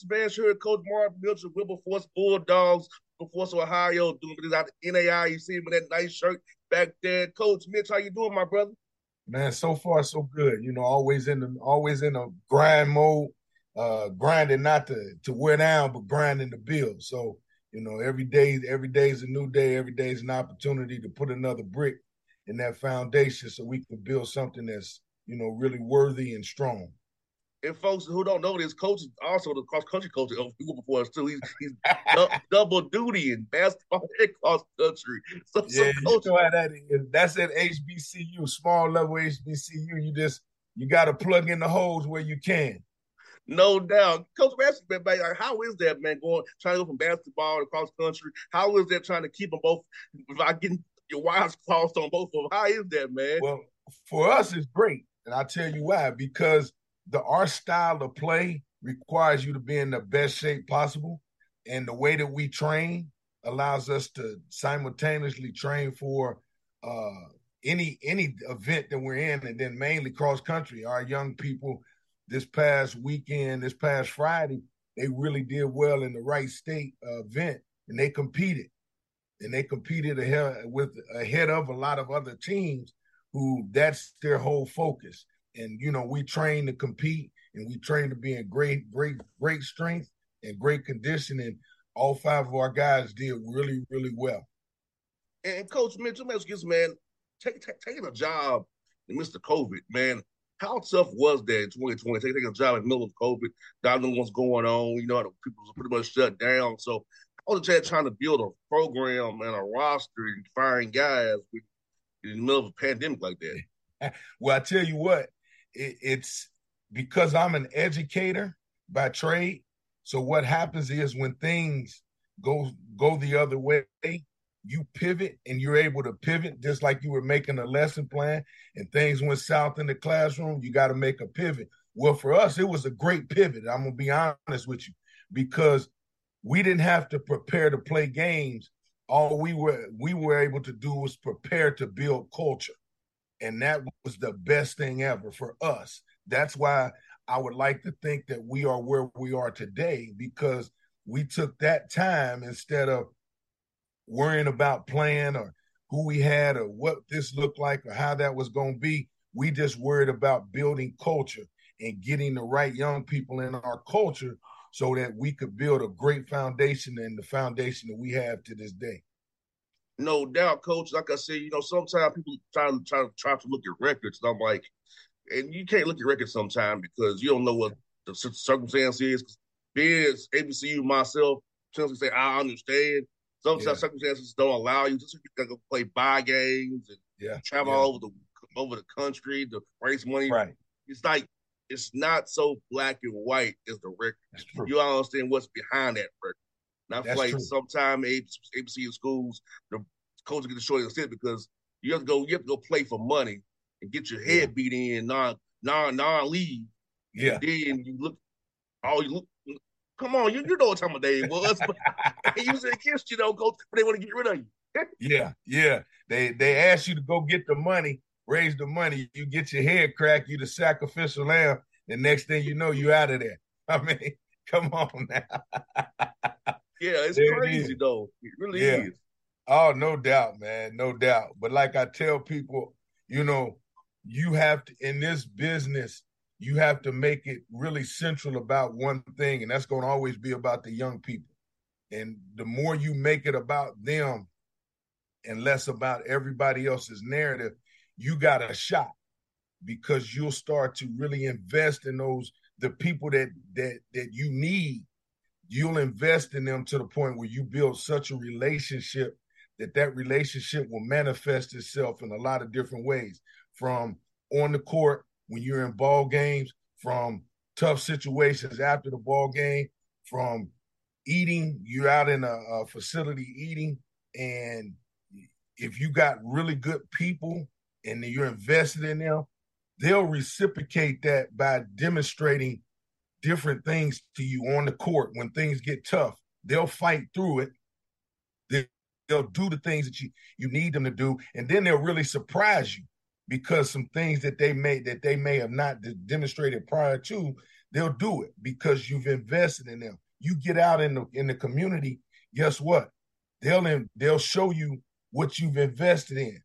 The Man Show Coach Mark Mitchell, Wilberforce Bulldogs, Wilberforce, Ohio, doing this out the NAI. You see him in that nice shirt back there. Coach Mitch, how you doing, my brother? Man, so far so good. You know, always in the always in a grind mode, uh, grinding not to to wear down, but grinding to build. So, you know, every day, every day is a new day. Every day is an opportunity to put another brick in that foundation, so we can build something that's you know really worthy and strong. And folks who don't know this, coach is also the cross country coach of us too. He's he's du- double duty in basketball and cross country. So, so Yeah, coach, you know that is. That's at HBCU, small level HBCU. You just you got to plug in the holes where you can. no doubt, Coach Rasmus, man, like, how is that, man? Going trying to go from basketball to cross country. How is that trying to keep them both? Without getting your wires crossed on both of them. How is that, man? Well, for us, it's great, and I'll tell you why. Because the our style of play requires you to be in the best shape possible, and the way that we train allows us to simultaneously train for uh, any any event that we're in, and then mainly cross country. Our young people this past weekend, this past Friday, they really did well in the Wright State uh, event, and they competed, and they competed ahead with ahead of a lot of other teams who that's their whole focus. And you know, we train to compete, and we train to be in great, great, great strength and great condition. And all five of our guys did really, really well. And Coach Mitch, let me ask you this, man. Take, take, taking a job in Mr. COVID, man. How tough was that in 2020? Taking a job in the middle of COVID, not knowing what's going on. You know, people was pretty much shut down. So, how was it trying to build a program and a roster and find guys in the middle of a pandemic like that? Well, I tell you what, it, it's because I'm an educator by trade. So what happens is when things go go the other way, you pivot and you're able to pivot just like you were making a lesson plan and things went south in the classroom, you got to make a pivot. Well, for us, it was a great pivot. I'm gonna be honest with you, because we didn't have to prepare to play games. All we were we were able to do was prepare to build culture. And that was the best thing ever for us. That's why I would like to think that we are where we are today because we took that time instead of worrying about playing or who we had or what this looked like or how that was going to be. We just worried about building culture and getting the right young people in our culture so that we could build a great foundation and the foundation that we have to this day. No doubt, coach. Like I said, you know, sometimes people try to try, try to look at records, and I'm like, and you can't look at records sometimes because you don't know what the circumstance is. Being HBCU myself, to say I understand. Sometimes yeah. circumstances don't allow you. Just you gotta go play buy games and yeah. travel yeah. all over the over the country to raise money. Right. It's like it's not so black and white as the record. You all understand what's behind that record. And I feel like sometimes HBCU schools, the coaches get the short of stick because you have to go, you have to go play for money and get your head beat in non non non league. Yeah. And then you look, oh, you look. Come on, you, you know what time of day it was. But they use against you, though, coach. But they want to get rid of you. yeah, yeah. They they ask you to go get the money, raise the money. You get your head cracked. You the sacrificial lamb. The next thing you know, you out of there. I mean, come on now. yeah, it's there crazy it though. It really yeah. is. Oh, no doubt, man, no doubt. But like I tell people, you know, you have to in this business you have to make it really central about one thing and that's going to always be about the young people and the more you make it about them and less about everybody else's narrative you got a shot because you'll start to really invest in those the people that that that you need you'll invest in them to the point where you build such a relationship that that relationship will manifest itself in a lot of different ways from on the court when you're in ball games, from tough situations after the ball game, from eating, you're out in a, a facility eating, and if you got really good people and you're invested in them, they'll reciprocate that by demonstrating different things to you on the court when things get tough. They'll fight through it. They'll do the things that you, you need them to do, and then they'll really surprise you because some things that they may that they may have not demonstrated prior to, they'll do it because you've invested in them. You get out in the in the community, guess what? They'll they'll show you what you've invested in.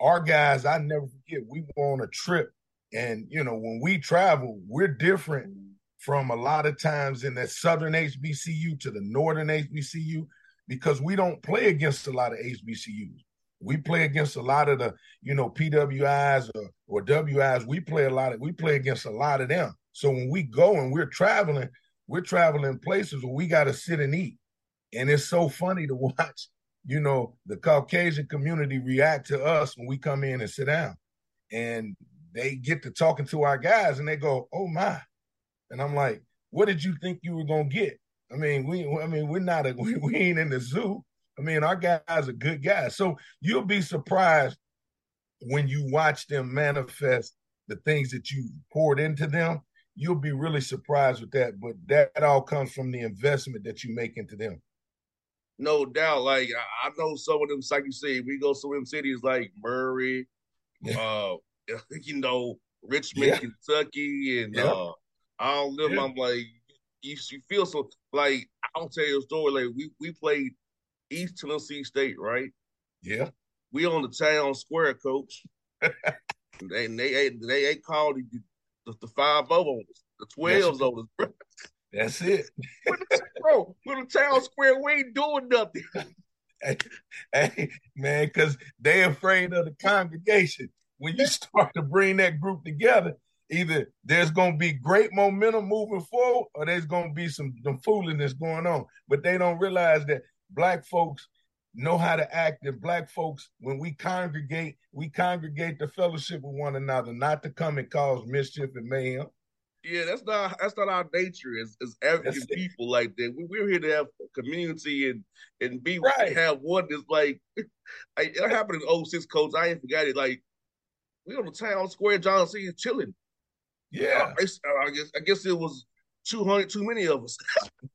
Our guys, I never forget, we were on a trip, and you know when we travel, we're different from a lot of times in the southern HBCU to the northern HBCU because we don't play against a lot of HBCUs. We play against a lot of the, you know, PWIs or, or WIs. We play a lot of, we play against a lot of them. So when we go and we're traveling, we're traveling places where we got to sit and eat. And it's so funny to watch, you know, the Caucasian community react to us when we come in and sit down. And they get to talking to our guys and they go, oh my. And I'm like, what did you think you were going to get? I mean, we, I mean, we're not, a, we, we ain't in the zoo. I mean, our guys are good guys. So you'll be surprised when you watch them manifest the things that you poured into them. You'll be really surprised with that. But that all comes from the investment that you make into them. No doubt. Like I know some of them, like you say, we go to some cities like Murray, uh, you know, Richmond, yeah. Kentucky, and yeah. uh, all them. Yeah. I'm like, you, you feel so like I'll tell you a story. Like we we played East Tennessee State, right? Yeah. We on the town square, coach. and they they they ain't called the, the, the five of them, the twelves of us, bro. That's it. bro, with the town square, we ain't doing nothing. hey, hey, man, because they afraid of the congregation. When you start to bring that group together, either there's going to be great momentum moving forward or there's going to be some, some foolishness going on. But they don't realize that black folks know how to act and black folks when we congregate we congregate the fellowship with one another not to come and cause mischief and mayhem Yeah, that's not that's not our nature as as African people like that. We, we're here to have community and and be right. have one that's like I, it happened in 06 coach. I ain't forgot it. Like we on the town square, John C is chilling. Yeah, I, I guess I guess it was 200 too many of us.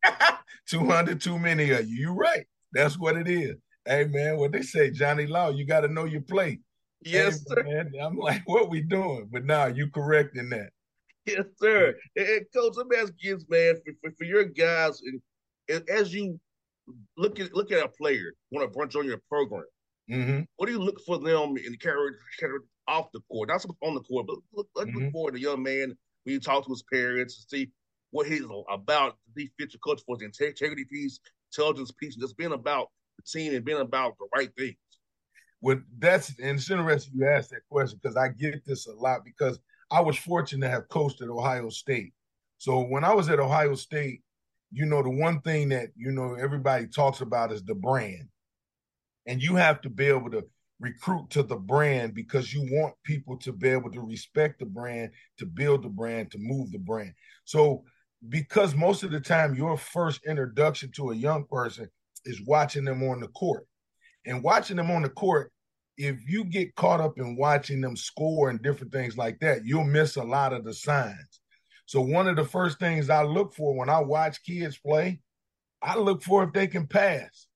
200 too many of you. You're right. That's what it is. Hey man, what they say, Johnny Law, you got to know your plate. Yes, hey, sir. Man, I'm like, what we doing? But now you correct in that. Yes, sir. And, and coach, let me ask you, man, for, for, for your guys, and, and, as you look at look at a player want to branch on your program, mm-hmm. what do you look for them in the character, character off the court, not so on the court, but look, look, mm-hmm. look for the young man when you talk to his parents to see what he's about. He fits your coach for the integrity piece, intelligence piece, and just being about the team and being about the right things. Well, that's and it's interesting you asked that question because I get this a lot because I was fortunate to have coached at Ohio State. So when I was at Ohio State, you know, the one thing that you know everybody talks about is the brand, and you have to be able to recruit to the brand because you want people to be able to respect the brand, to build the brand, to move the brand. So because most of the time your first introduction to a young person is watching them on the court. And watching them on the court, if you get caught up in watching them score and different things like that, you'll miss a lot of the signs. So one of the first things I look for when I watch kids play, I look for if they can pass.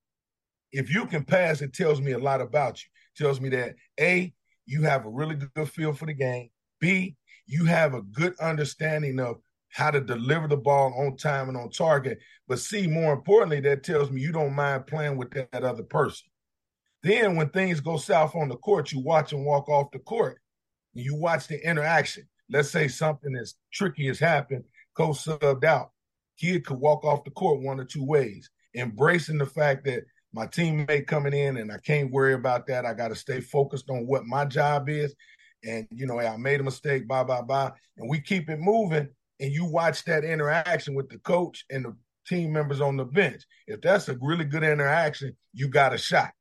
If you can pass, it tells me a lot about you. Tells me that A, you have a really good feel for the game. B, you have a good understanding of how to deliver the ball on time and on target. But see, more importantly, that tells me you don't mind playing with that other person. Then when things go south on the court, you watch them walk off the court. And you watch the interaction. Let's say something as tricky has happened, coach subbed out. Kid could walk off the court one or two ways, embracing the fact that my teammate coming in and I can't worry about that. I got to stay focused on what my job is. And, you know, I made a mistake, blah, blah, blah. And we keep it moving and you watch that interaction with the coach and the team members on the bench. If that's a really good interaction, you got a shot.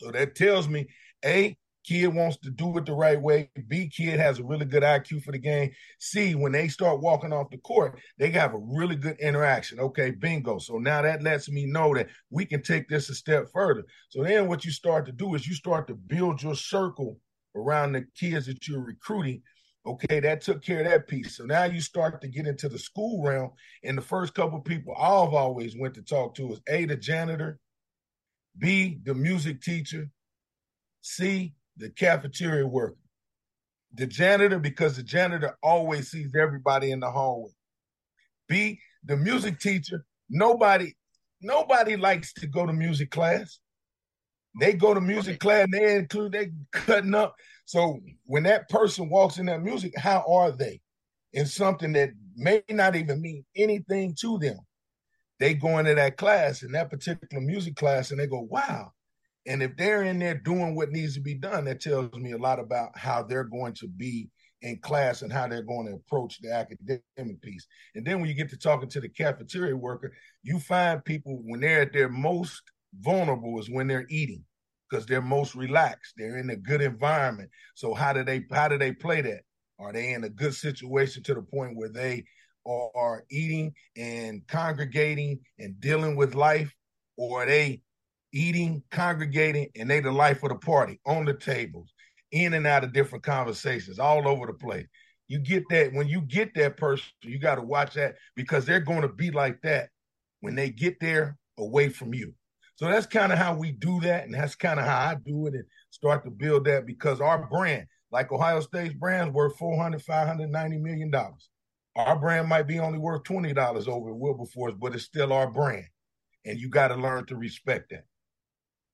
So that tells me A, kid wants to do it the right way. B, kid has a really good IQ for the game. C, when they start walking off the court, they have a really good interaction. Okay, bingo. So now that lets me know that we can take this a step further. So then what you start to do is you start to build your circle around the kids that you're recruiting Okay, that took care of that piece. So now you start to get into the school realm, and the first couple people I've always went to talk to is A, the janitor, B, the music teacher, C, the cafeteria worker. The janitor, because the janitor always sees everybody in the hallway. B, the music teacher, nobody, nobody likes to go to music class. They go to music class and they include they cutting up. So when that person walks in that music, how are they? In something that may not even mean anything to them. They go into that class in that particular music class and they go, wow. And if they're in there doing what needs to be done, that tells me a lot about how they're going to be in class and how they're going to approach the academic piece. And then when you get to talking to the cafeteria worker, you find people when they're at their most vulnerable is when they're eating because they're most relaxed. They're in a good environment. So how do they how do they play that? Are they in a good situation to the point where they are, eating and congregating and dealing with life, or are they eating, congregating, and they the life of the party on the tables, in and out of different conversations, all over the place. You get that when you get that person, you got to watch that because they're going to be like that when they get there away from you. So that's kind of how we do that. And that's kind of how I do it and start to build that because our brand, like Ohio State's brand, worth 400, 590 million dollars. Our brand might be only worth $20 over at Wilberforce, but it's still our brand. And you got to learn to respect that.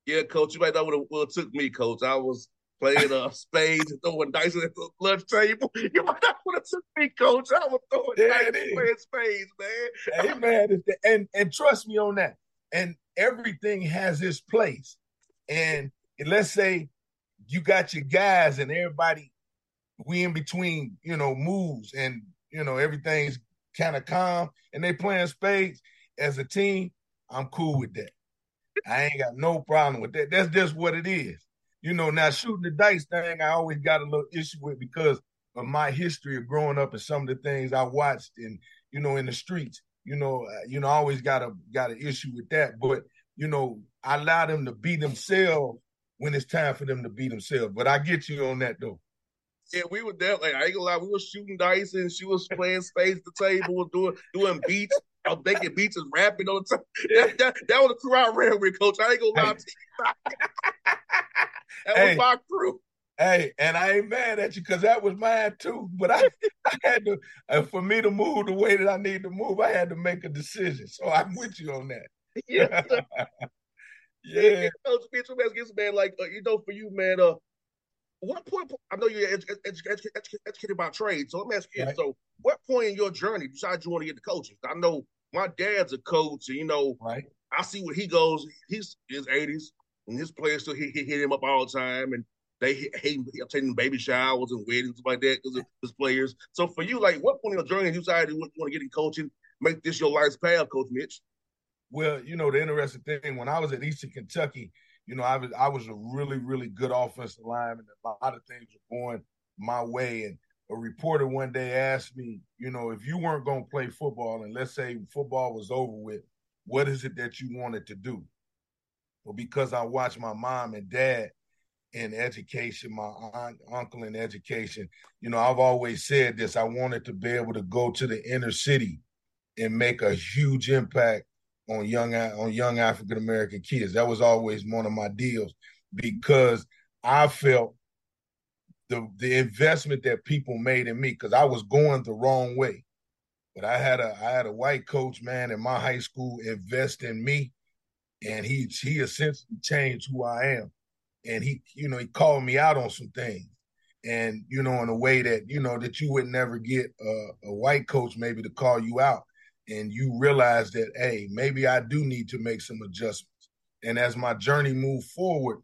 Yeah, coach, you might not would have took me, coach. I was playing uh, spades and throwing dice at the lunch table. You might not would have took me, coach. I was throwing yeah, dice playing spades, man. Hey, man, and and trust me on that. And everything has its place. And let's say you got your guys and everybody we in between, you know, moves and you know everything's kind of calm and they playing spades as a team, I'm cool with that. I ain't got no problem with that. That's just what it is. You know, now shooting the dice thing, I always got a little issue with because of my history of growing up and some of the things I watched and you know in the streets. You know, uh, you know, I always got a got an issue with that. But you know, I allow them to be themselves when it's time for them to be themselves. But I get you on that though. Yeah, we were definitely. I ain't gonna lie, we were shooting dice and she was playing space the table, doing doing beats. I was making beats and rapping on the time. That, that, that was the crew I ran with, coach. I ain't gonna lie to you. that Hey. was my crew. Hey, and I ain't mad at you because that was mine too. But I, I had to, uh, for me to move the way that I need to move, I had to make a decision. So I'm with you on that. Yeah. Yeah. Coach Mitch, let me ask you man. Like, uh, you know, for you, man, uh, what point, I know you're edu- edu- edu- educated by trade. So let me ask you, Right. so what point in your journey decided you want to get the coaches? I know my dad's a coach, and, you know, Right. I see where he goes. He's in his 80s, and his players still hit, hit, hit him up all the time, and they hate him attending baby showers and weddings like that because of his players. So for you, like, what point in your journey you decided you want to get in coaching, make this your life's path, Coach Mitch? Well, you know, the interesting thing when I was at Eastern Kentucky, you know, I was I was a really, really good offensive lineman. A lot of things were going my way. And a reporter one day asked me, you know, if you weren't going to play football and let's say football was over with, what is it that you wanted to do? Well, because I watched my mom and dad in education, my aunt, uncle in education, you know, I've always said this. I wanted to be able to go to the inner city and make a huge impact on young on young African American kids. That was always one of my deals because I felt the the investment that people made in me because I was going the wrong way. But I had a I had a white coach man in my high school invest in me, and he he essentially changed who I am, and he you know he called me out on some things, and you know in a way that you know that you would never get a, a white coach maybe to call you out. And you realize that hey maybe i do need to make some adjustments. And as my journey moved forward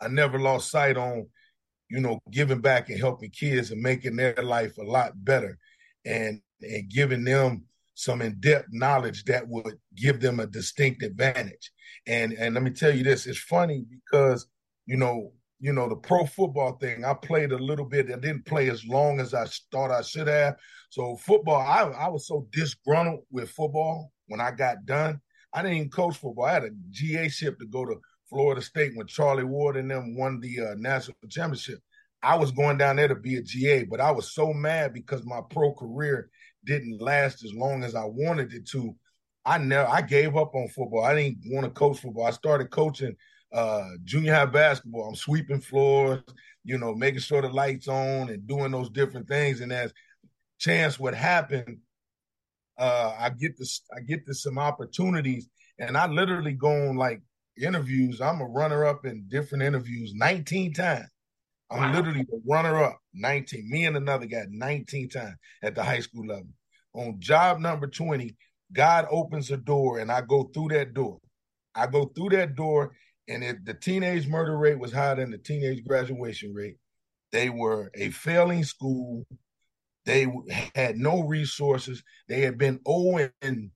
i never lost sight on you know giving back and helping kids and making their life a lot better and and giving them some in-depth knowledge that would give them a distinct advantage and and let me tell you this it's funny because you know you know the pro football thing i played a little bit i didn't play as long as i thought i should have so football, I, I was so disgruntled with football when I got done. I didn't even coach football. I had a GA ship to go to Florida State when Charlie Ward and them won the uh, national championship. I was going down there to be a GA, but I was so mad because my pro career didn't last as long as I wanted it to. I never, I gave up on football. I didn't want to coach football. I started coaching uh, junior high basketball. I'm sweeping floors, you know, making sure the lights on and doing those different things. And as chance would happen, uh, I get this, I get to some opportunities, and I literally go on like interviews. I'm a runner up in different interviews 19 times. I'm Wow. literally the runner up 19. Me and another guy 19 times at the high school level. On job number 20, God opens a door and I go through that door. I go through that door, and if the teenage murder rate was higher than the teenage graduation rate, they were a failing school. They had no resources. They had been 0 and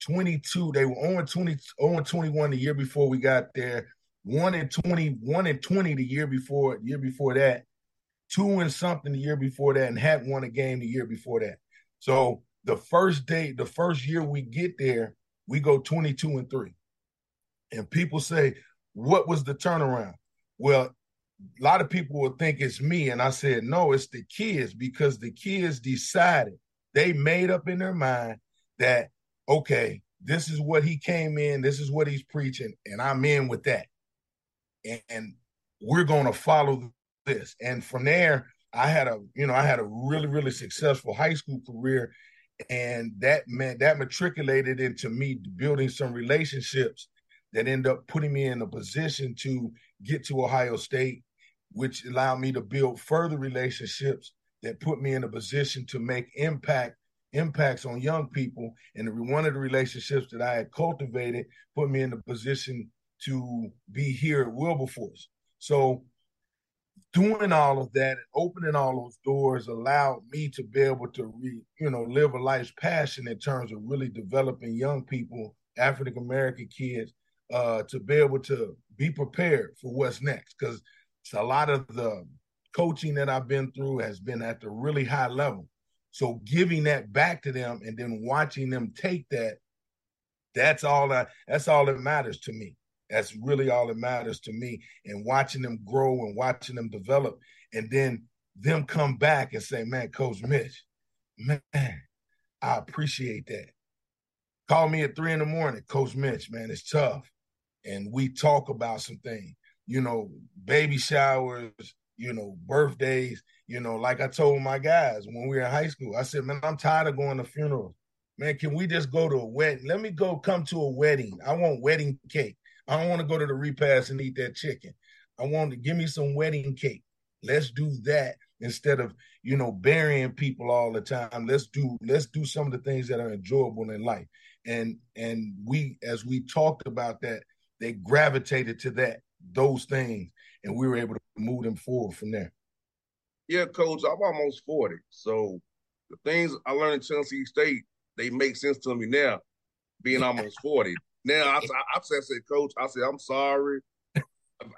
22. They were 0 and 20, 0 and 21 the year before we got there. 1 and 20, 1 and 20 the year before, year before that. Two and something the year before that, and hadn't won a game the year before that. So the first day, the first year we get there, we go 22 and 3. And people say, what was the turnaround? Well, a lot of people will think it's me. And I said, no, it's the kids because the kids decided, they made up in their mind that, okay, this is what he came in, this is what he's preaching, and I'm in with that. And, and we're going to follow this. And from there, I had a, you know, I had a really, really successful high school career. And that meant that matriculated into me building some relationships that end up putting me in a position to get to Ohio State, which allowed me to build further relationships that put me in a position to make impact impacts on young people. And one of the relationships that I had cultivated put me in a position to be here at Wilberforce. So doing all of that and opening all those doors allowed me to be able to re, you know live a life's passion in terms of really developing young people african american kids uh, to be able to be prepared for what's next because a lot of the coaching that I've been through has been at the really high level. So giving that back to them and then watching them take that, that's all that that's all that matters to me. That's really all that matters to me. And watching them grow and watching them develop, and then them come back and say, Man, Coach Mitch, man, I appreciate that. Call me at three in the morning, Coach Mitch, man, it's tough. And we talk about some things, you know, baby showers, you know, birthdays, you know, like I told my guys when we were in high school, I said, man, I'm tired of going to funerals. Man, can we just go to a wedding? Let me go come to a wedding. I want wedding cake. I don't want to go to the repast and eat that chicken. I want to give me some wedding cake. Let's do that instead of, you know, burying people all the time. Let's do let's do some of the things that are enjoyable in life. And and we as we talked about that, they gravitated to that, those things and we were able to move them forward from there. Yeah, coach, I'm almost 40. So the things I learned in Tennessee State, they make sense to me now, being almost 40. Now I, I, I said, coach, I said, I'm sorry.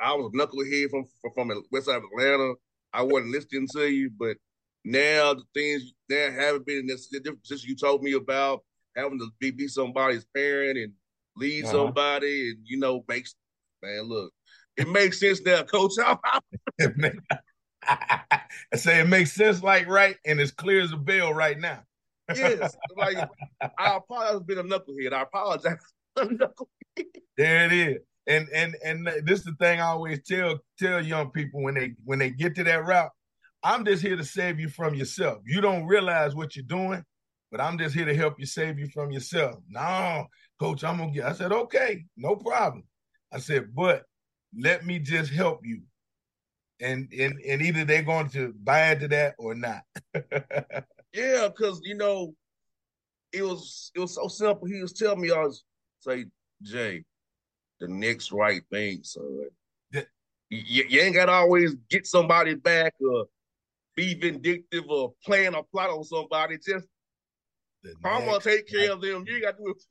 I was a knucklehead from from the west side of Atlanta. I wasn't listening to you, but now the things now haven't been in this different position you told me about having to be, be somebody's parent and lead uh-huh. somebody and you know makes man look it makes sense now, Coach. I say it makes sense, like right, and as clear as a bell right now. yes, like I apologize for being a knucklehead. I apologize. there it is, and and and this is the thing I always tell tell young people when they when they get to that route. I'm just here to save you from yourself. You don't realize what you're doing, but I'm just here to help you save you from yourself. No, coach, I'm gonna get. I said, okay, no problem. I said, but let me just help you. And and and either they're going to buy into that or not. yeah, because you know, it was it was so simple. He was telling me I was say, Jay, the next right thing, son. The, you, you ain't gotta always get somebody back or be vindictive or plan a plot on somebody. Just I'm gonna take care right. of them. You got to do it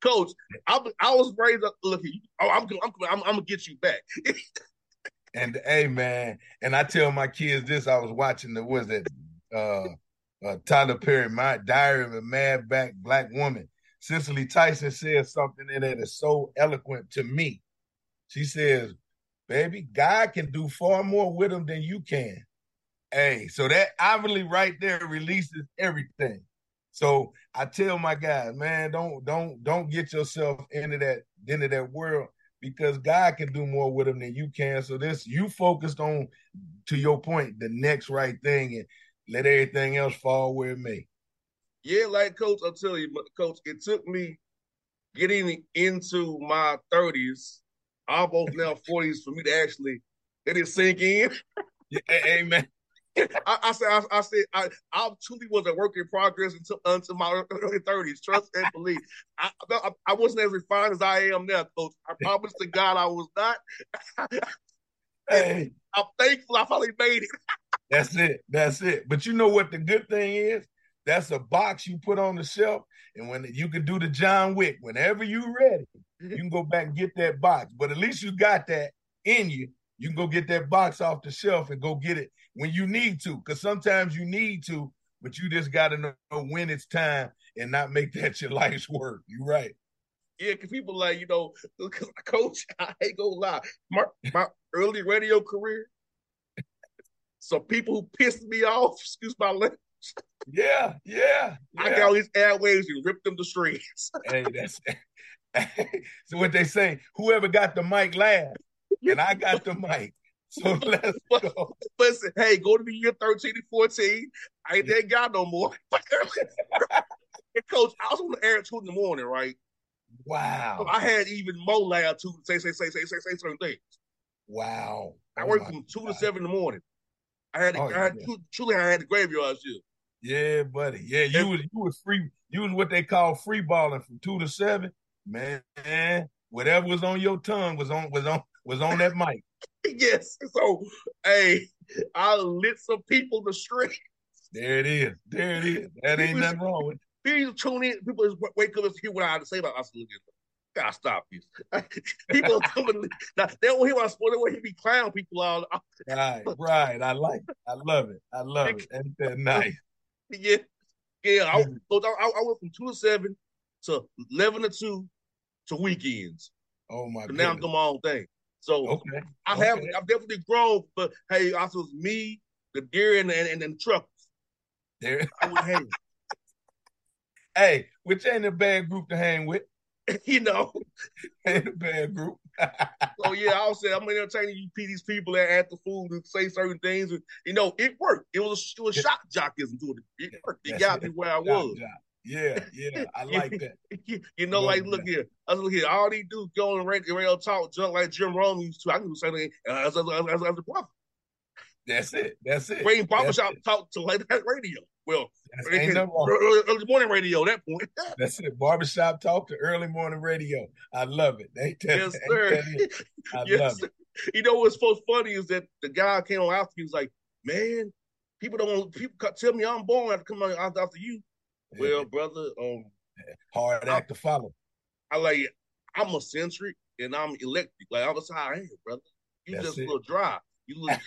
Coach, I, I was raised up. Look, oh, I'm, I'm, I'm, I'm gonna get you back. and hey, man, and I tell my kids this. I was watching the was that uh, uh, Tyler Perry, my Diary of a Mad Back Black Woman. Cicely Tyson says something in it that's so eloquent to me. She says, "Baby, God can do far more with them than you can." Hey, so that obviously right there releases everything. So I tell my guys, man, don't don't don't get yourself into that into that world because God can do more with them than you can. So this you focused on, to your point, the next right thing and let everything else fall where it may. Yeah, like coach, I'll tell you, coach, it took me getting into my 30s, almost now 40s, for me to actually let it sink in. yeah, amen. I, I, said, I, I, said, I, truly was a work in progress until until my early thirties. Trust and believe. I, I, I, wasn't as refined as I am now, Coach. I promise to God I was not. hey, I'm thankful I finally made it. That's it. That's it. But you know what the good thing is? That's a box you put on the shelf, and when you can do the John Wick, whenever you're ready, you can go back and get that box. But at least you got that in you. You can go get that box off the shelf and go get it when you need to, because sometimes you need to, but you just got to know when it's time and not make that your life's work. You're right. Yeah, because people like, you know, because coach, I ain't gonna lie. My, my early radio career, some people who pissed me off, excuse my language. Yeah, yeah, yeah. I got all these airwaves and ripped them to shreds. hey, that's so what they say, whoever got the mic last, and I got the mic. So let's go. Listen, hey, go to the year 13 and 14. I ain't that guy no more. coach, I was on the air at two in the morning, right? Wow. So I had even more loud to say, say, say, say, say, say certain things. Wow. I oh worked from two God. to seven in the morning. I had, oh, I had yeah. truly, I had the graveyard shift. Yeah, buddy. Yeah, you and, was you was free. You was what they call free balling from two to seven. Man, whatever was on your tongue was on was on was on that mic. yes. So, hey, I lit some people the street. There it is. There it is. That ain't people, nothing wrong with it. People tune in. People just wake up and hear what I have to say about us. gotta stop this. people are coming now. They don't hear my sport. They want to me clown people all. Right, right. I like it. I love it. I love it. Ain't that nice? Yeah, yeah. I, mm-hmm. so I, I went from two to seven to eleven to two to weekends. Oh my! now I'm doing my own thing. So okay. I okay. have I've definitely grown, but hey, also it's me, the deer, and and, and, and. There. I would hang. hey, which ain't a bad group to hang with. you know, ain't a bad group. so oh, yeah, I'll say I'm entertaining you these people that at the food and say certain things. And, you know, it worked. It was it was shock jockism to it. It worked. It got me where I was. Yeah, yeah, I like that. you know, like look here, I was look here. All these dudes going on radio, radio talk junk like Jim Rome used to. I can do the same thing uh, as, as, as, a brother. That's it. That's it. Barbershop talk to like that radio. Well. Early, early morning radio. That point. That's it. Barbershop talk to early morning radio. I love it. Ain't that, yes, sir. That I yes, love sir. it. You know what's so funny is that the guy came on after me was like, "Man, people don't want people tell me I'm born after come out after you." Well, brother, um, hard act to follow. I like I'm eccentric and I'm electric. Like I'm just how I am, brother. You That's just it. a little dry. You look,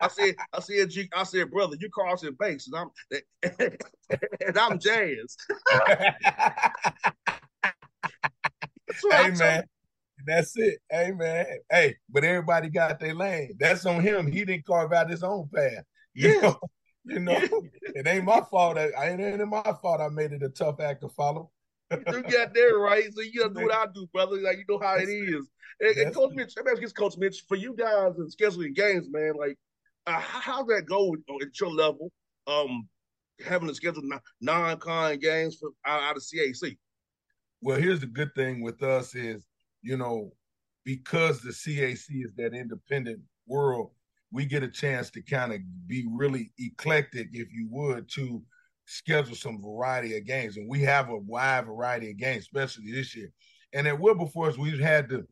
I said, I said, I said, brother, you Carlton Banks, and I'm, and I'm Jazz. hey man, that's it. Hey man, hey, but everybody got their lane. That's on him. He didn't carve out his own path. You Yeah. know, you know, it ain't my fault. That, it ain't my fault. I made it a tough act to follow. you got there right, so you gotta do what I do, brother. Like you know how it is. And, and Coach. Mitch, let me ask you, Coach Mitch, for you guys and scheduling games, man, like uh, how how's that go at your level? Um, having to schedule non- non-con games for out, out of CAC. Well, here's the good thing with us is, you know, because the CAC is that independent world, we get a chance to kind of be really eclectic, if you would, to schedule some variety of games. And we have a wide variety of games, especially this year. And at Wilberforce, we've had to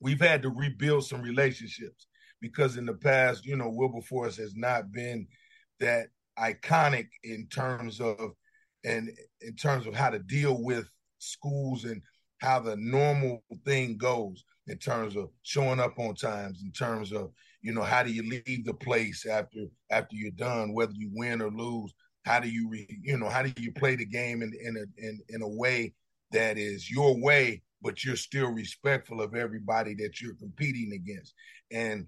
we've had to rebuild some relationships because in the past, you know, Wilberforce has not been that iconic in terms of and in terms of how to deal with schools and how the normal thing goes in terms of showing up on times in terms of you know how do you leave the place after after you're done whether you win or lose how do you re, you know how do you play the game in in a in, in a way that is your way but you're still respectful of everybody that you're competing against and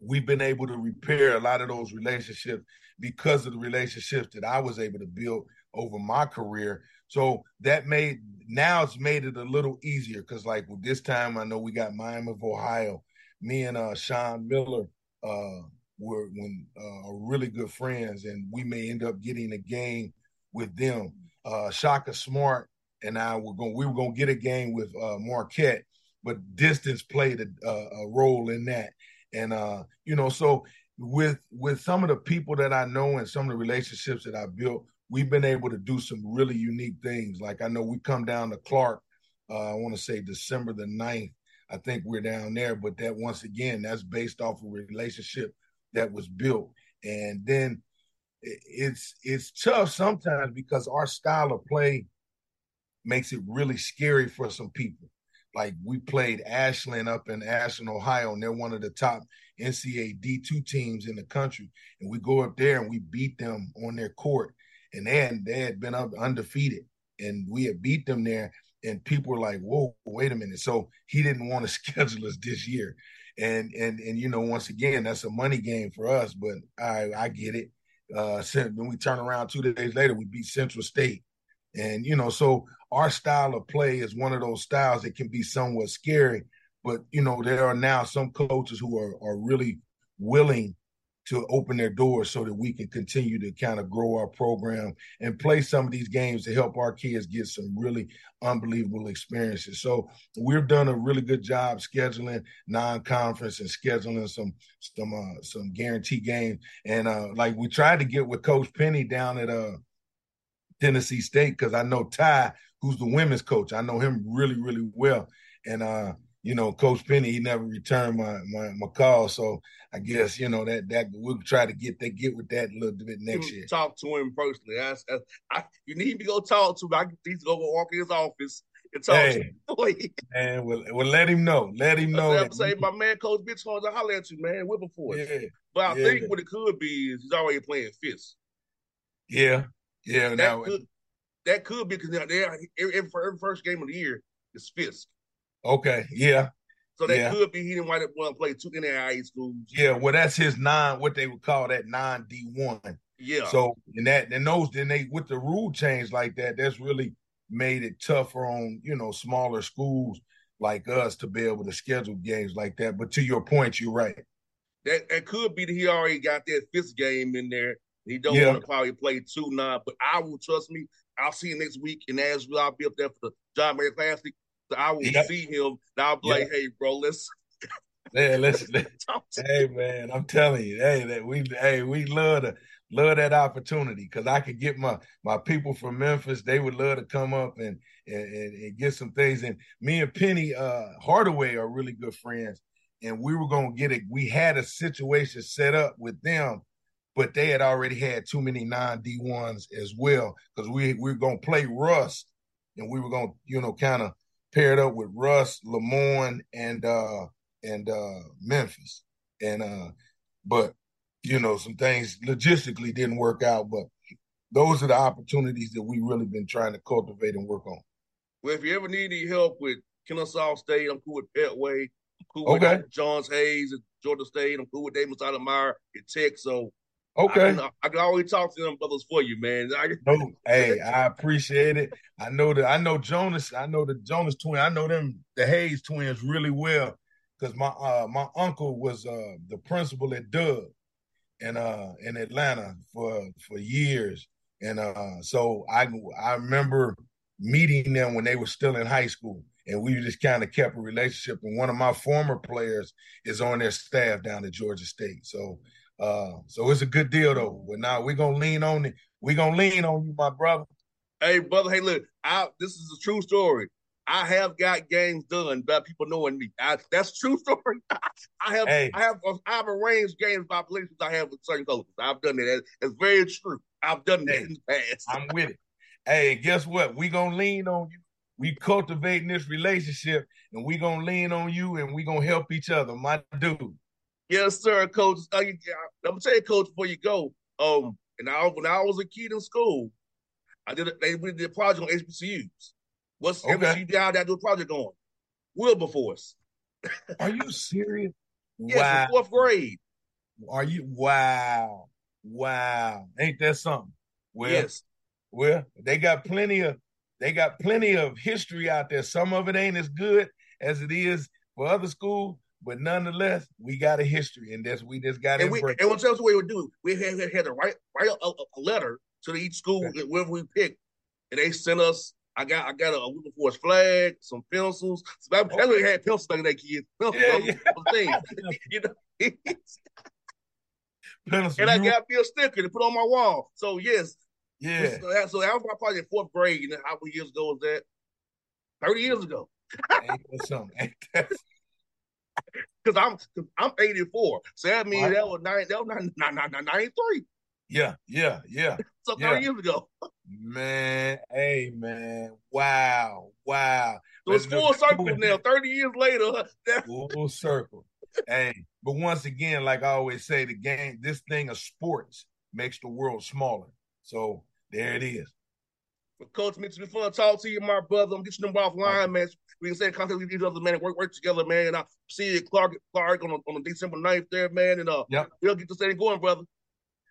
we've been able to repair a lot of those relationships because of the relationships that I was able to build over my career. So that made now it's made it a little easier because like with this time I know we got Miami of Ohio. Me and uh Sean Miller uh were when uh are really good friends and we may end up getting a game with them. Uh Shaka Smart and I were going we were gonna get a game with uh Marquette, but distance played a, a, a role in that. And uh, you know, so with with some of the people that I know and some of the relationships that I built, we've been able to do some really unique things. Like I know we come down to Clark, uh, I want to say December the 9th. I think we're down there, but that once again, that's based off a relationship that was built. And then it's it's tough sometimes because our style of play makes it really scary for some people. Like we played Ashland up in Ashland, Ohio, and they're one of the top NCAA D2 teams in the country. And we go up there and we beat them on their court. And they had, they had been up undefeated. And we had beat them there. And people were like, whoa, wait a minute. So he didn't want to schedule us this year. And and and you know, once again, that's a money game for us, but I I get it. Uh then we turn around two days later, we beat Central State. And you know, so our style of play is one of those styles that can be somewhat scary. But you know, there are now some coaches who are are really willing to open their doors so that we can continue to kind of grow our program and play some of these games to help our kids get some really unbelievable experiences. So we've done a really good job scheduling non-conference and scheduling some some uh, some guarantee games. And uh, like we tried to get with Coach Penny down at uh Tennessee State because I know Ty, who's the women's coach. I know him really, really well. And uh, you know, Coach Penny, he never returned my my, my call. So I guess, you know, that that we'll try to get that get with that a little bit next year. Talk to him personally. I, I, I, you need me to go talk to him. I need to go walk in his office and talk hey, to And we'll, we'll let him know. Let him know. I'm say, my man, Coach Mitch I holler at you, man. Wilberforce. Yeah. But I yeah. think what it could be is he's already playing Fisk. Yeah. Yeah. That now, could, that could be because they're every, every first game of the year is Fisk. Okay. Yeah. So that yeah. could be he didn't want to play two NAIA schools. Yeah, well, that's his nine, what they would call that nine D one. Yeah. So in that, and those, then they with the rule change like that, that's really made it tougher on you know smaller schools like us to be able to schedule games like that. But to your point, you're right. That that could be that he already got that fifth game in there. He don't yeah. want to probably play two nine, but I will trust me. I'll see you next week in Nashville. I'll be up there for the John Mayer Classic. So I will yep. see him. And I'll be yep. like, hey, bro, let's Yeah, listen. hey man, I'm telling you, hey, that we hey, we love to love that opportunity because I could get my my people from Memphis. They would love to come up and and, and get some things. And me and Penny uh, Hardaway are really good friends, and we were gonna get it. We had a situation set up with them, but they had already had too many non D ones as well because we we were gonna play Rust, and we were gonna you know kind of paired up with Rust, Lemoyne, and uh and uh Memphis. And uh but you know, some things logistically didn't work out, but those are the opportunities that we really been trying to cultivate and work on. Well, if you ever need any help with Kennesaw State, I'm cool with Petway. I'm cool okay. with Jonas Hayes at Georgia State. I'm cool with David Stoudamire at Tech. So Okay. I can, I can, always talk to them brothers for you, man. I, no, hey, I appreciate it. I know that I know Jonas, I know the Jonas twin, I know them the Hayes twins really well because my uh my uncle was uh the principal at Dub in uh in Atlanta for for years. And uh so I I remember meeting them when they were still in high school and we just kind of kept a relationship and one of my former players is on their staff down at Georgia State. So uh, so it's a good deal though. But now we're gonna lean on it. We're gonna lean on you, my brother. Hey, brother. Hey, look, I, this is a true story. I have got games done by people knowing me. I, that's true story. I have, hey. I have, I have arranged games by places I have with certain coaches. I've done that. It's very true. I've done that hey, in the past. I'm with it. Hey, guess what? We gonna lean on you. We cultivating this relationship, and we gonna lean on you, and we gonna help each other, my dude. Yes, sir, coach. Uh, I'm gonna tell you, coach, before you go. Um, and I, when I was a kid in school, I did a, they we did a project on HBCUs. What's okay. HBCU down there do a project on? Wilberforce. Are you serious? yes, wow. fourth grade. Are you wow. Wow. Ain't that something? Well, yes. Well, they got plenty of they got plenty of history out there. Some of it ain't as good as it is for other schools, but nonetheless, we got a history, and that's we just got to embrace. And what else we would do? We had, had to write write a, a letter to each school okay. wherever we picked, and they sent us. I got I got a, a Force flag, some pencils. So I, really had pencils in that kid. Pencils, yeah, yeah. you know. pencils. And I got me a sticker to put on my wall. So yes, yeah. So that, so that was my probably in fourth grade. And how many years ago was that? Thirty years ago. Ain't that something? Because I'm I'm 84. So that means that was nine that was 93. Yeah, yeah, yeah. so 30 years ago. Man, hey man. Wow. Wow. So it's full circle now, 30 years later. full circle. hey, but once again, like I always say, the game, this thing of sports makes the world smaller. So there it is. Coach Mitch, it's been fun to talk to you, my brother. I'm getting them offline, man. We can stay in contact with each other, man, and work work together, man. And I'll see you Clark Clark on, on December 9th there, man. And uh yep. we'll get this thing going, brother.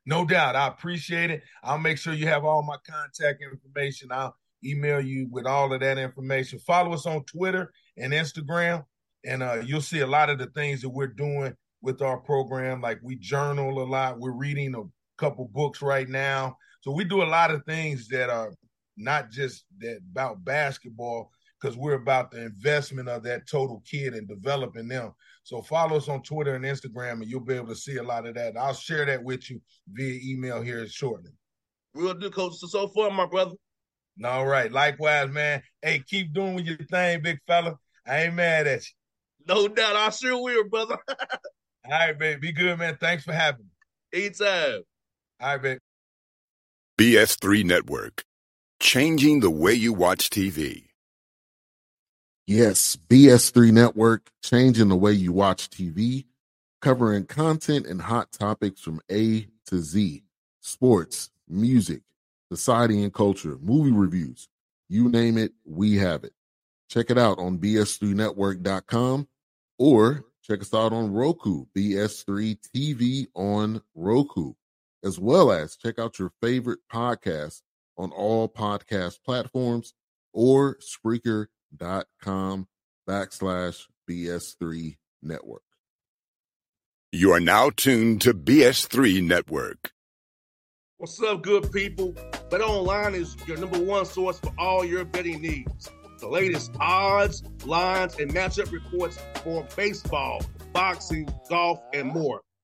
No doubt. I appreciate it. I'll make sure you have all my contact information. I'll email you with all of that information. Follow us on Twitter and Instagram, and uh, you'll see a lot of the things that we're doing with our program. Like we journal a lot. We're reading a couple books right now. So we do a lot of things that are not just that about basketball, because we're about the investment of that total kid and developing them. So follow us on Twitter and Instagram, and you'll be able to see a lot of that. I'll share that with you via email here shortly. We'll do, Coach. So, so far, my brother. All right. Likewise, man. Hey, keep doing your thing, big fella. I ain't mad at you. No doubt. I sure will, brother. All right, baby. Be good, man. Thanks for having me. Anytime. All right, baby. BS3 Network. Changing the way you watch TV. Yes, BS3 Network, changing the way you watch TV, covering content and hot topics from A to Z sports, music, society and culture, movie reviews. You name it, we have it. Check it out on bs3network.com or check us out on Roku, BS3 TV on Roku, as well as check out your favorite podcast on all podcast platforms or Spreaker.com backslash BS3 network. You are now tuned to BS3 Network. What's up, good people? Bet Online is your number one source for all your betting needs. The latest odds, lines, and matchup reports for baseball, boxing, golf, and more.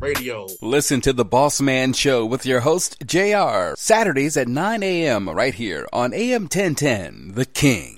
radio. Listen to the Boss Man Show with your host, JR, Saturdays at 9 a.m. right here on AM 1010, The King.